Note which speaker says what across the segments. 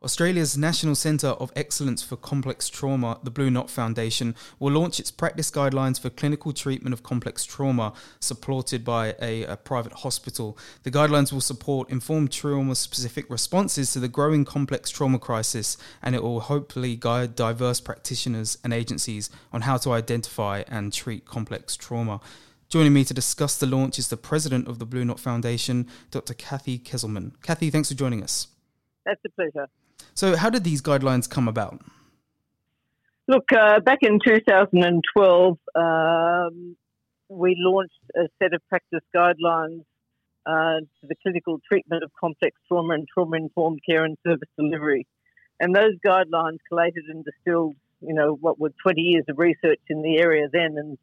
Speaker 1: Australia's National Centre of Excellence for Complex Trauma, the Blue Knot Foundation, will launch its practice guidelines for clinical treatment of complex trauma, supported by a, a private hospital. The guidelines will support informed trauma specific responses to the growing complex trauma crisis, and it will hopefully guide diverse practitioners and agencies on how to identify and treat complex trauma. Joining me to discuss the launch is the president of the Blue Knot Foundation, Dr. Cathy Kezelman. Cathy, thanks for joining us.
Speaker 2: That's a pleasure.
Speaker 1: So, how did these guidelines come about?
Speaker 2: Look, uh, back in 2012, um, we launched a set of practice guidelines uh, the clinical treatment of complex trauma and trauma informed care and service delivery. And those guidelines collated and distilled, you know, what were 20 years of research in the area then and,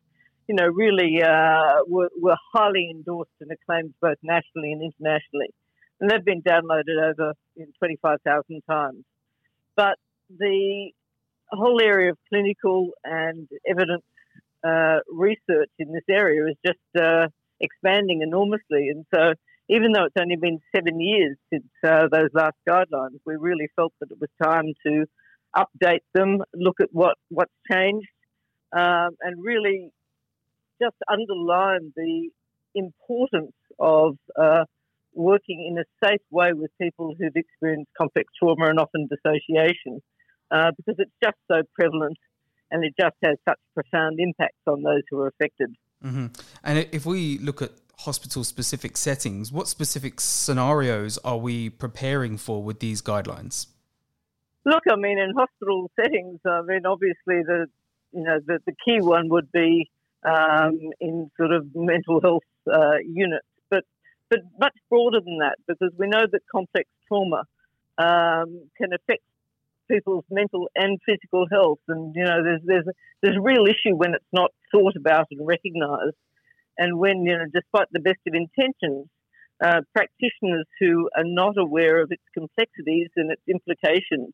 Speaker 2: you know, really uh, were, were highly endorsed and acclaimed both nationally and internationally and they've been downloaded over 25,000 times. But the whole area of clinical and evidence uh, research in this area is just uh, expanding enormously. And so, even though it's only been seven years since uh, those last guidelines, we really felt that it was time to update them, look at what, what's changed, um, and really just underline the importance of uh, working in a safe way with people who've experienced complex trauma and often dissociation uh, because it's just so prevalent and it just has such profound impacts on those who are affected.
Speaker 1: Mm-hmm. And if we look at hospital specific settings, what specific scenarios are we preparing for with these guidelines?
Speaker 2: Look, I mean, in hospital settings, I mean, obviously the you know the, the key one would be um, in sort of mental health uh, units but much broader than that because we know that complex trauma um, can affect people's mental and physical health, and you know there's there's there's a real issue when it's not thought about and recognised, and when you know despite the best of intentions, uh, practitioners who are not aware of its complexities and its implications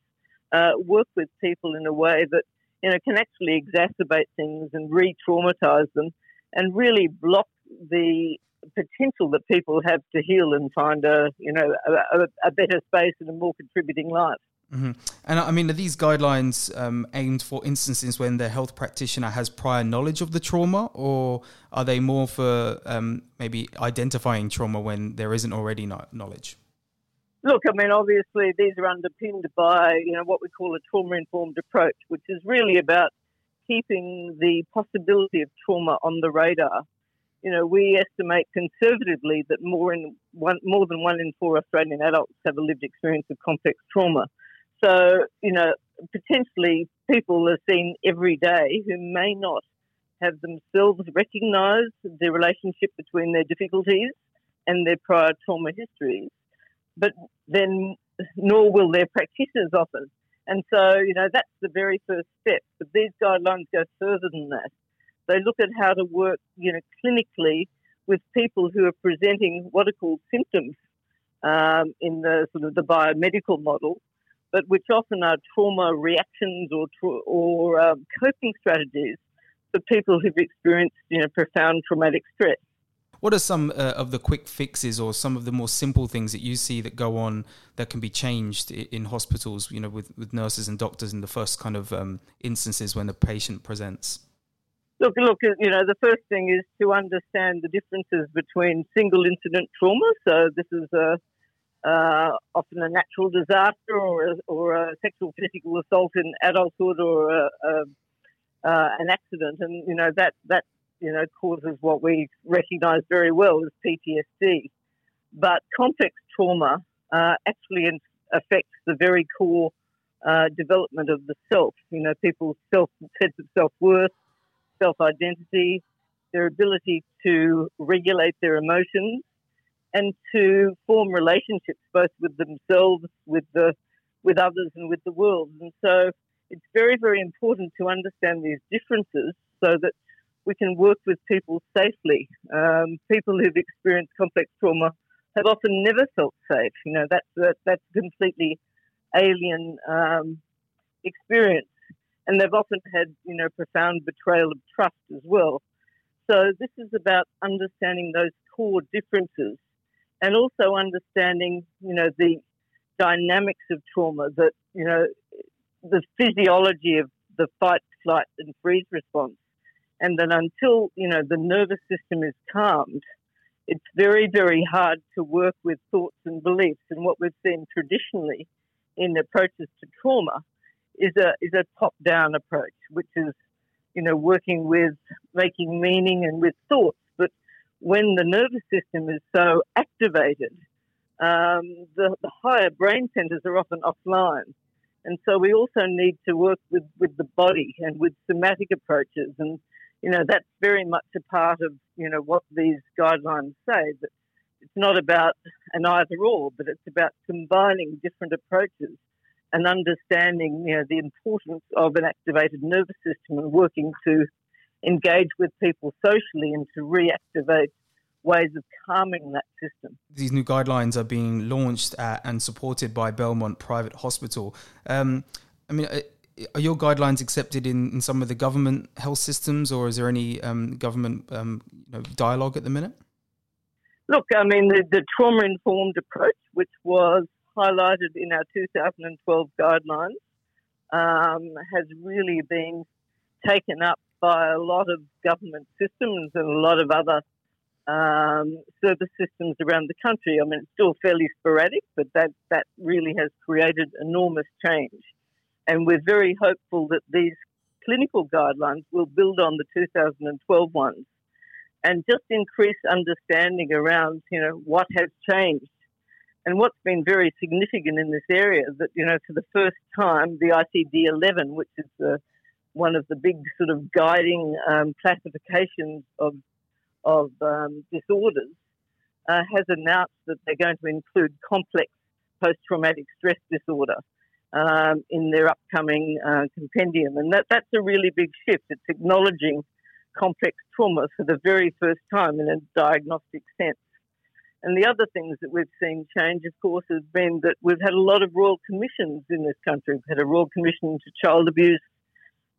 Speaker 2: uh, work with people in a way that you know can actually exacerbate things and re-traumatize them, and really block the potential that people have to heal and find a you know a, a better space and a more contributing life.
Speaker 1: Mm-hmm. And I mean, are these guidelines um, aimed for instances when the health practitioner has prior knowledge of the trauma, or are they more for um, maybe identifying trauma when there isn't already knowledge?
Speaker 2: Look, I mean, obviously these are underpinned by you know what we call a trauma informed approach, which is really about keeping the possibility of trauma on the radar you know, we estimate conservatively that more in one, more than one in four Australian adults have a lived experience of complex trauma. So, you know, potentially people are seen every day who may not have themselves recognised the relationship between their difficulties and their prior trauma histories, but then nor will their practitioners often. And so, you know, that's the very first step. But these guidelines go further than that. They look at how to work, you know, clinically with people who are presenting what are called symptoms um, in the sort of the biomedical model, but which often are trauma reactions or tra- or um, coping strategies for people who've experienced, you know, profound traumatic stress.
Speaker 1: What are some uh, of the quick fixes or some of the more simple things that you see that go on that can be changed in hospitals, you know, with, with nurses and doctors in the first kind of um, instances when the patient presents?
Speaker 2: Look, look. You know, the first thing is to understand the differences between single incident trauma. So this is a uh, often a natural disaster or a, or a sexual physical assault in adulthood or a, a, uh, an accident, and you know that that you know causes what we recognise very well as PTSD. But complex trauma uh, actually affects the very core uh, development of the self. You know, people's self sense of self worth, self identity, their ability to regulate their emotions, and to form relationships both with themselves, with the with others, and with the world. And so, it's very, very important to understand these differences so that we can work with people safely. Um, people who've experienced complex trauma have often never felt safe. You know, that's a, that's completely alien um, experience and they've often had, you know, profound betrayal of trust as well. So this is about understanding those core differences and also understanding, you know, the dynamics of trauma, that, you know, the physiology of the fight, flight, and freeze response. And that until, you know, the nervous system is calmed, it's very, very hard to work with thoughts and beliefs. And what we've seen traditionally in approaches to trauma is a is a top down approach, which is you know working with making meaning and with thoughts. But when the nervous system is so activated, um, the, the higher brain centers are often offline. And so we also need to work with, with the body and with somatic approaches. And, you know, that's very much a part of, you know, what these guidelines say, that it's not about an either or, but it's about combining different approaches and understanding you know, the importance of an activated nervous system and working to engage with people socially and to reactivate ways of calming that system.
Speaker 1: These new guidelines are being launched at, and supported by Belmont Private Hospital. Um, I mean, uh, are your guidelines accepted in, in some of the government health systems, or is there any um, government um, you know, dialogue at the minute?
Speaker 2: Look, I mean, the, the trauma informed approach, which was highlighted in our 2012 guidelines, um, has really been taken up by a lot of government systems and a lot of other um, service systems around the country. I mean, it's still fairly sporadic, but that, that really has created enormous change. And we're very hopeful that these clinical guidelines will build on the 2012 ones and just increase understanding around, you know, what has changed. And what's been very significant in this area is that, you know, for the first time, the ICD 11, which is the, one of the big sort of guiding um, classifications of, of um, disorders, uh, has announced that they're going to include complex post traumatic stress disorder um, in their upcoming uh, compendium. And that, that's a really big shift. It's acknowledging complex trauma for the very first time in a diagnostic sense. And the other things that we've seen change, of course, has been that we've had a lot of royal commissions in this country. We've had a royal commission into child abuse,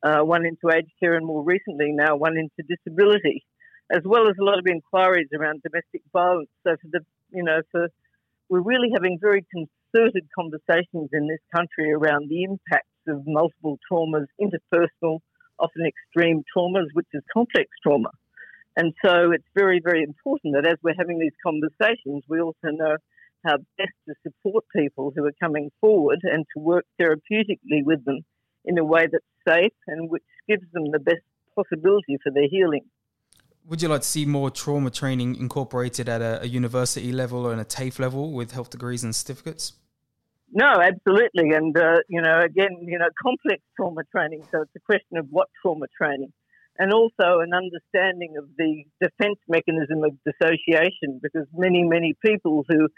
Speaker 2: uh, one into aged care, and more recently now one into disability, as well as a lot of inquiries around domestic violence. So for the, you know, for we're really having very concerted conversations in this country around the impacts of multiple traumas, interpersonal often extreme traumas, which is complex trauma. And so it's very, very important that as we're having these conversations, we also know how best to support people who are coming forward and to work therapeutically with them in a way that's safe and which gives them the best possibility for their healing.
Speaker 1: Would you like to see more trauma training incorporated at a, a university level or in a TAFE level with health degrees and certificates?
Speaker 2: No, absolutely. And, uh, you know, again, you know, complex trauma training. So it's a question of what trauma training. And also an understanding of the defense mechanism of dissociation, because many, many people who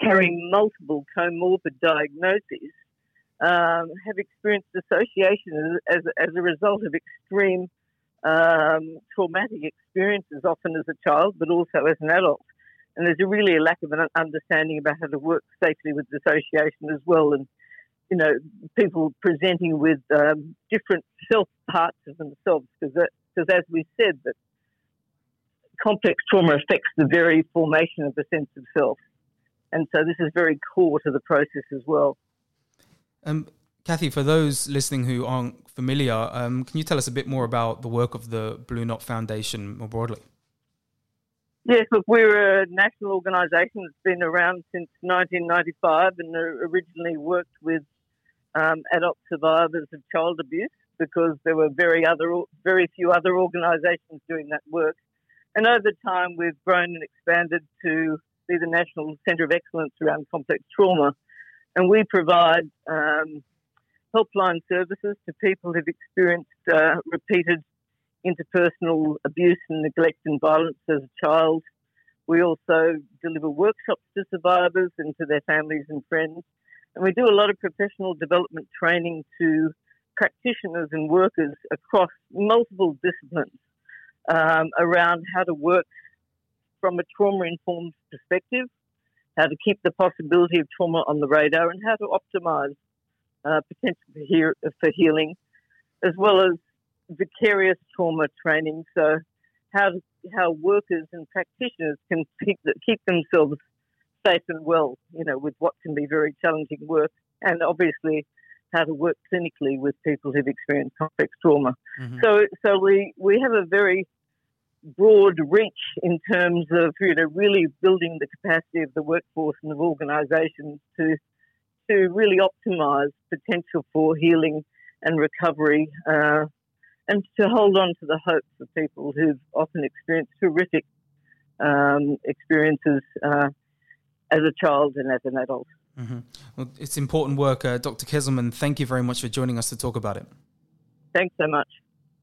Speaker 2: carry multiple comorbid diagnoses um, have experienced dissociation as, as, as, a result of extreme um, traumatic experiences, often as a child, but also as an adult. And there's a really a lack of an understanding about how to work safely with dissociation as well, and you know people presenting with um, different self parts of themselves because because as we said that complex trauma affects the very formation of the sense of self, and so this is very core to the process as well.
Speaker 1: Um, Cathy, for those listening who aren't familiar, um, can you tell us a bit more about the work of the Blue Knot Foundation more broadly?
Speaker 2: Yes, look, we're a national organisation that's been around since 1995 and originally worked with um, adult survivors of child abuse because there were very other, very few other organisations doing that work. And over time, we've grown and expanded to be the National Centre of Excellence around complex trauma. And we provide um, helpline services to people who've experienced uh, repeated interpersonal abuse and neglect and violence as a child. We also deliver workshops to survivors and to their families and friends. And we do a lot of professional development training to practitioners and workers across multiple disciplines um, around how to work from a trauma informed perspective, how to keep the possibility of trauma on the radar, and how to optimize uh, potential for, for healing, as well as vicarious trauma training. So, how how workers and practitioners can keep keep themselves safe and well, you know, with what can be very challenging work, and obviously how to work clinically with people who've experienced complex trauma. Mm-hmm. So, so we we have a very broad reach in terms of you know really building the capacity of the workforce and of organisations to to really optimise potential for healing and recovery, uh, and to hold on to the hopes of people who've often experienced horrific um, experiences uh, as a child and as an adult.
Speaker 1: Mm-hmm. Well, it's important work. Uh, Dr. Kezelman, thank you very much for joining us to talk about it.
Speaker 2: Thanks so much.